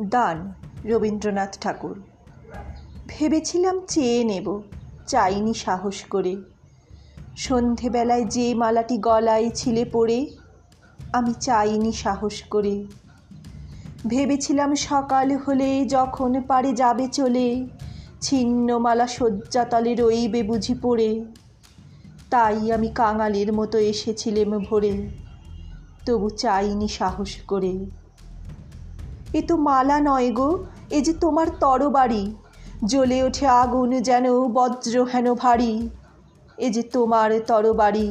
দান রবীন্দ্রনাথ ঠাকুর। ভেবেছিলাম চেয়ে নেব, চাইনি সাহস করে। সন্ধেবেলায় যে মালাটি গলায় ছিলে পড়ে, আমি চাইনি সাহস করে। ভেবেছিলাম সকাল হলে যখন পারে যাবে চলে, ছিন্নমালা শয্যাতলে রইবে বুঝি পড়ে। তাই আমি কাঙালের মতো এসেছিলেম ভোরে, তবু চাইনি সাহস করে। এ তো মালা নয় গো, এ যে তোমার তরবারি। জ্বলে ওঠে আগুন যেন বজ্র হেন ভারী। এ যে তোমার তরবারি।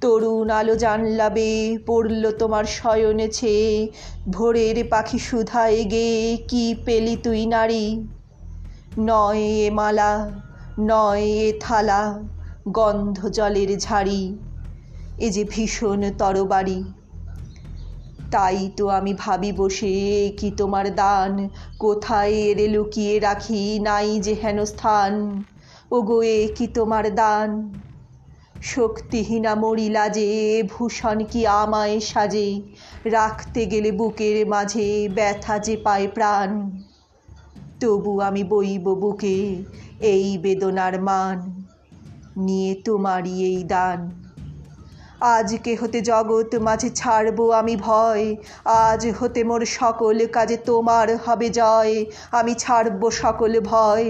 তরুণ আলো জানলাবে, পড়ল তোমার শয়নে ছেয়ে। ভোরের পাখি সুধায় গে, কি পেলি তুই নারী? নয় এ মালা, নয় এ থালা, গন্ধ জলের ঝাড়ি। এ যে ভীষণ তরবারি। তাই তো আমি ভাবি বসে কি তোমার দান। কোথায় এরে লুকিয়ে রাখি নাই যে হেন স্থান ও গো এ কি তোমার দান? শক্তিহীনা মরিলা যে ভূষণ কি আমায় সাজে? রাখতে গেলে বুকের মাঝে ব্যথা যে পায় প্রাণ। তবু আমি বইব বুকে এই বেদনার মান। নিয়ে তোমারই এই দান। আজকে হতে জগৎ মাঝে ছাড়ব আমি ভয়। আজ হতে মোর সকল কাজে তোমার হবে জয়। আমি ছাড়ব সকল ভয়।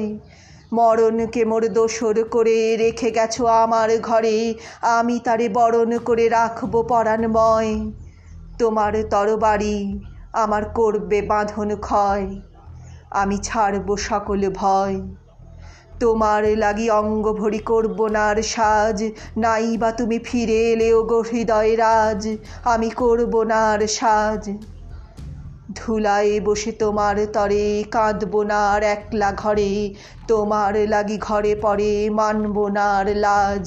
মরণকে মোর দোসর করে রেখে গেছো আমার ঘরে। আমি তারে বরণ করে রাখব পরাণময়। তোমার তরবারি আমার করবে বাঁধন ক্ষয়। আমি ছাড়ব সকল ভয়। তোমার লাগি অঙ্গ ভরি করব না আর সাজ। নাই বা তুমি ফিরে এলেও গো হৃদয় রাজ। আমি করব না আর সাজ। ধুলায় বসে তোমার তরে কাঁদব না আর একলা ঘরে। তোমার লাগি ঘরে পড়ে মানব না আর লাজ।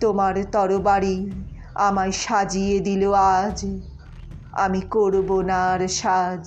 তোমার তরবারি আমায় সাজিয়ে দিল আজ। আমি করব না আর সাজ।